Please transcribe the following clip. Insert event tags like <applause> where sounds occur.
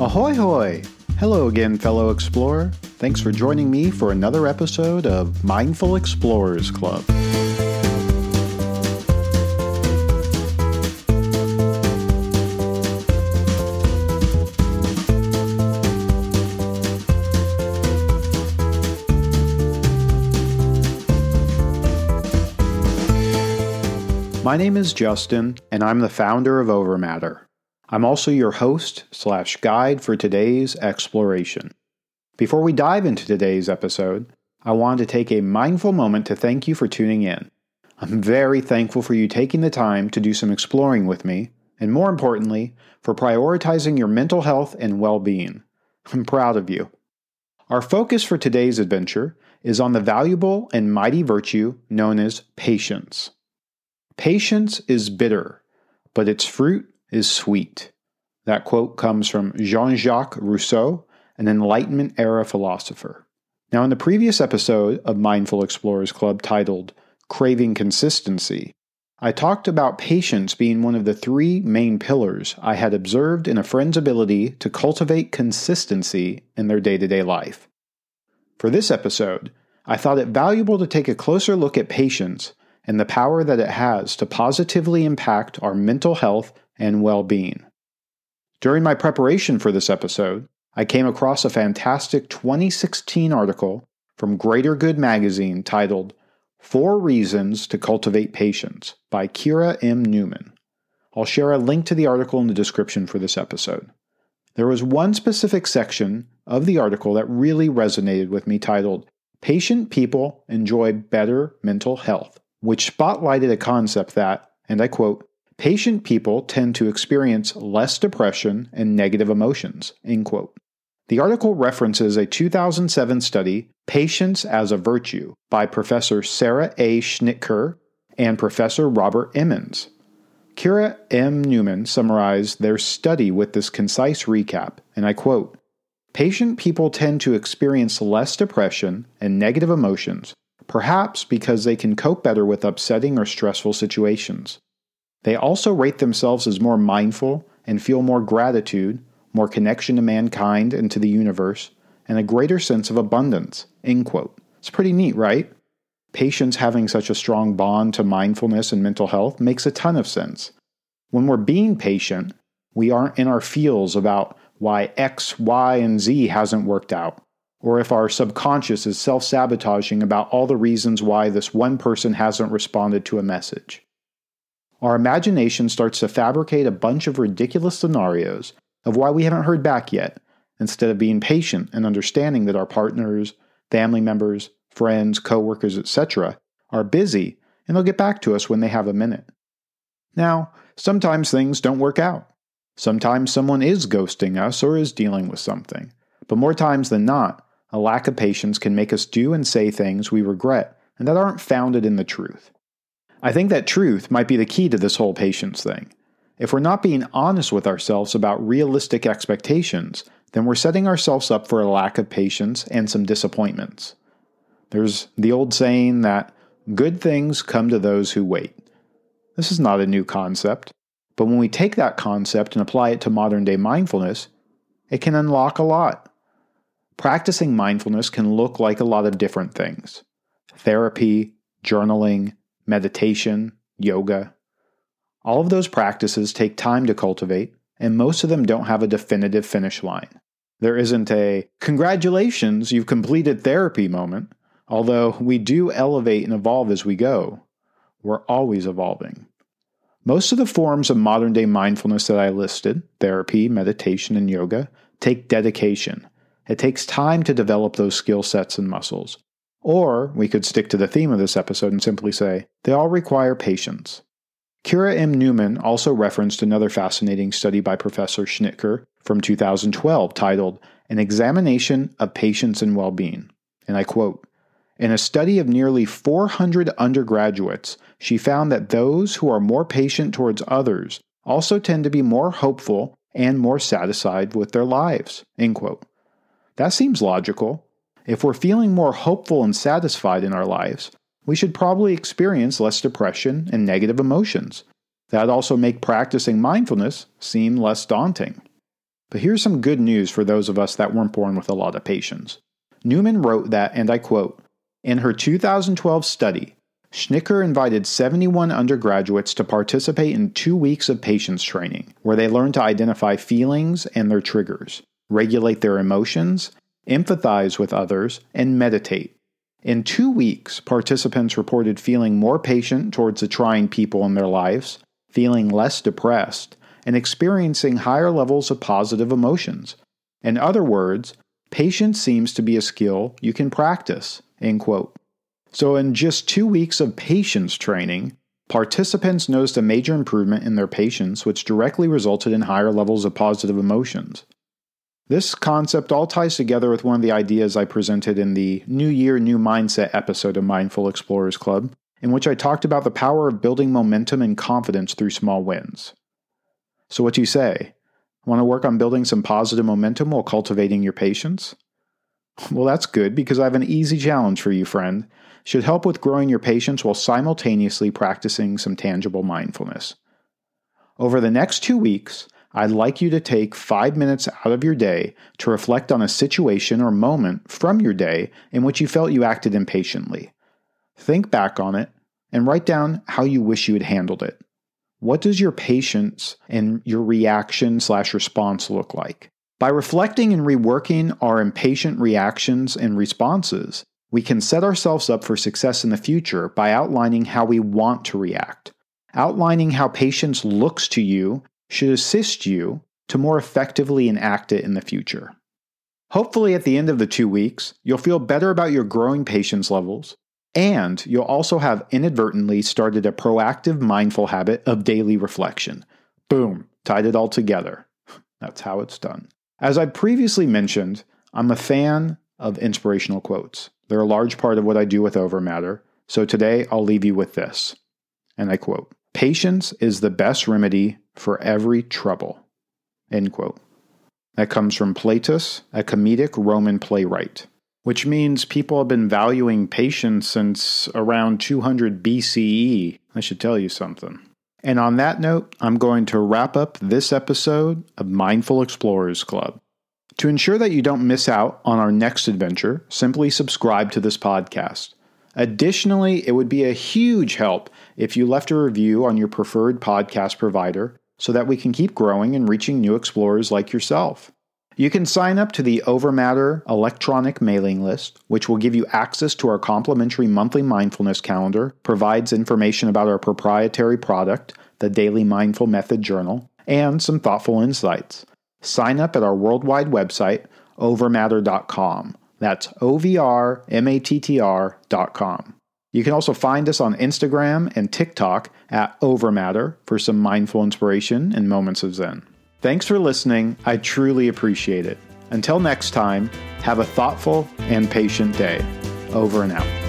Ahoy hoy! Hello again, fellow explorer. Thanks for joining me for another episode of Mindful Explorers Club. My name is Justin, and I'm the founder of OvrMattr. I'm also your host slash guide for today's exploration. Before we dive into today's episode, I want to take a mindful moment to thank you for tuning in. I'm very thankful for you taking the time to do some exploring with me, and more importantly, for prioritizing your mental health and well being. I'm proud of you. Our focus for today's adventure is on the valuable and mighty virtue known as patience. Patience is bitter, but its fruit is sweet. That quote comes from Jean Jacques Rousseau, an Enlightenment era philosopher. Now, in the previous episode of Mindful Explorers Club titled Craving Consistency, I talked about patience being one of the three main pillars I had observed in a friend's ability to cultivate consistency in their day to day life. For this episode, I thought it valuable to take a closer look at patience and the power that it has to positively impact our mental health and well being. During my preparation for this episode, I came across a fantastic 2016 article from Greater Good magazine titled Four Reasons to Cultivate Patience by Kira M. Newman. I'll share a link to the article in the description for this episode. There was one specific section of the article that really resonated with me titled Patient People Enjoy Better Mental Health which spotlighted a concept that, and I quote, patient people tend to experience less depression and negative emotions, end quote. The article references a 2007 study, Patience as a Virtue, by Professor Sarah A. Schnitker and Professor Robert Emmons. Kira M. Newman summarized their study with this concise recap, and I quote Patient people tend to experience less depression and negative emotions perhaps because they can cope better with upsetting or stressful situations. They also rate themselves as more mindful and feel more gratitude, more connection to mankind and to the universe, and a greater sense of abundance. End quote. It's pretty neat, right? Patience having such a strong bond to mindfulness and mental health makes a ton of sense. When we're being patient, we aren't in our feels about why X, Y, and Z hasn't worked out or if our subconscious is self sabotaging about all the reasons why this one person hasn't responded to a message. Our imagination starts to fabricate a bunch of ridiculous scenarios of why we haven't heard back yet, instead of being patient and understanding that our partners, family members, friends, coworkers, etc., are busy and they'll get back to us when they have a minute. Now, sometimes things don't work out. Sometimes someone is ghosting us or is dealing with something. But more times than not, a lack of patience can make us do and say things we regret and that aren't founded in the truth. I think that truth might be the key to this whole patience thing. If we're not being honest with ourselves about realistic expectations, then we're setting ourselves up for a lack of patience and some disappointments. There's the old saying that good things come to those who wait. This is not a new concept, but when we take that concept and apply it to modern day mindfulness, it can unlock a lot. Practicing mindfulness can look like a lot of different things therapy, journaling, meditation, yoga. All of those practices take time to cultivate, and most of them don't have a definitive finish line. There isn't a congratulations, you've completed therapy moment, although we do elevate and evolve as we go. We're always evolving. Most of the forms of modern day mindfulness that I listed therapy, meditation, and yoga take dedication it takes time to develop those skill sets and muscles. Or we could stick to the theme of this episode and simply say, they all require patience. Kira M. Newman also referenced another fascinating study by Professor Schnitker from 2012 titled An Examination of Patience and Well-Being. And I quote, in a study of nearly 400 undergraduates, she found that those who are more patient towards others also tend to be more hopeful and more satisfied with their lives. End quote. That seems logical. If we're feeling more hopeful and satisfied in our lives, we should probably experience less depression and negative emotions. That also make practicing mindfulness seem less daunting. But here's some good news for those of us that weren't born with a lot of patience. Newman wrote that, and I quote, in her 2012 study, Schnitker invited 71 undergraduates to participate in two weeks of patience training, where they learned to identify feelings and their triggers, regulate their emotions, empathize with others, and meditate. In two weeks, participants reported feeling more patient towards the trying people in their lives, feeling less depressed, and experiencing higher levels of positive emotions. In other words, patience seems to be a skill you can practice. End quote. So, in just two weeks of patience training, participants noticed a major improvement in their patience, which directly resulted in higher levels of positive emotions. This concept all ties together with one of the ideas I presented in the New Year, New Mindset episode of Mindful Explorers Club, in which I talked about the power of building momentum and confidence through small wins. So, what do you say? Want to work on building some positive momentum while cultivating your patience? Well, that's good because I have an easy challenge for you, friend. Should help with growing your patience while simultaneously practicing some tangible mindfulness. Over the next two weeks, I'd like you to take five minutes out of your day to reflect on a situation or moment from your day in which you felt you acted impatiently. Think back on it and write down how you wish you had handled it. What does your patience and your reaction slash response look like? By reflecting and reworking our impatient reactions and responses, we can set ourselves up for success in the future by outlining how we want to react. Outlining how patience looks to you should assist you to more effectively enact it in the future. Hopefully, at the end of the two weeks, you'll feel better about your growing patience levels, and you'll also have inadvertently started a proactive, mindful habit of daily reflection. Boom, tied it all together. <laughs> That's how it's done. As I previously mentioned, I'm a fan of inspirational quotes. They're a large part of what I do with OvrMattr, so today I'll leave you with this. And I quote Patience is the best remedy for every trouble. End quote. That comes from Plautus, a comedic Roman playwright, which means people have been valuing patience since around 200 BCE. I should tell you something. And on that note, I'm going to wrap up this episode of Mindful Explorers Club. To ensure that you don't miss out on our next adventure, simply subscribe to this podcast. Additionally, it would be a huge help if you left a review on your preferred podcast provider so that we can keep growing and reaching new explorers like yourself. You can sign up to the OvrMattr electronic mailing list, which will give you access to our complimentary monthly mindfulness calendar, provides information about our proprietary product, the Daily Mindful Method Journal, and some thoughtful insights. Sign up at our worldwide website, ovrmattr.com. That's O V R M A T T R.com. You can also find us on Instagram and TikTok at OvrMattr for some mindful inspiration and moments of Zen. Thanks for listening. I truly appreciate it. Until next time, have a thoughtful and patient day. Over and out.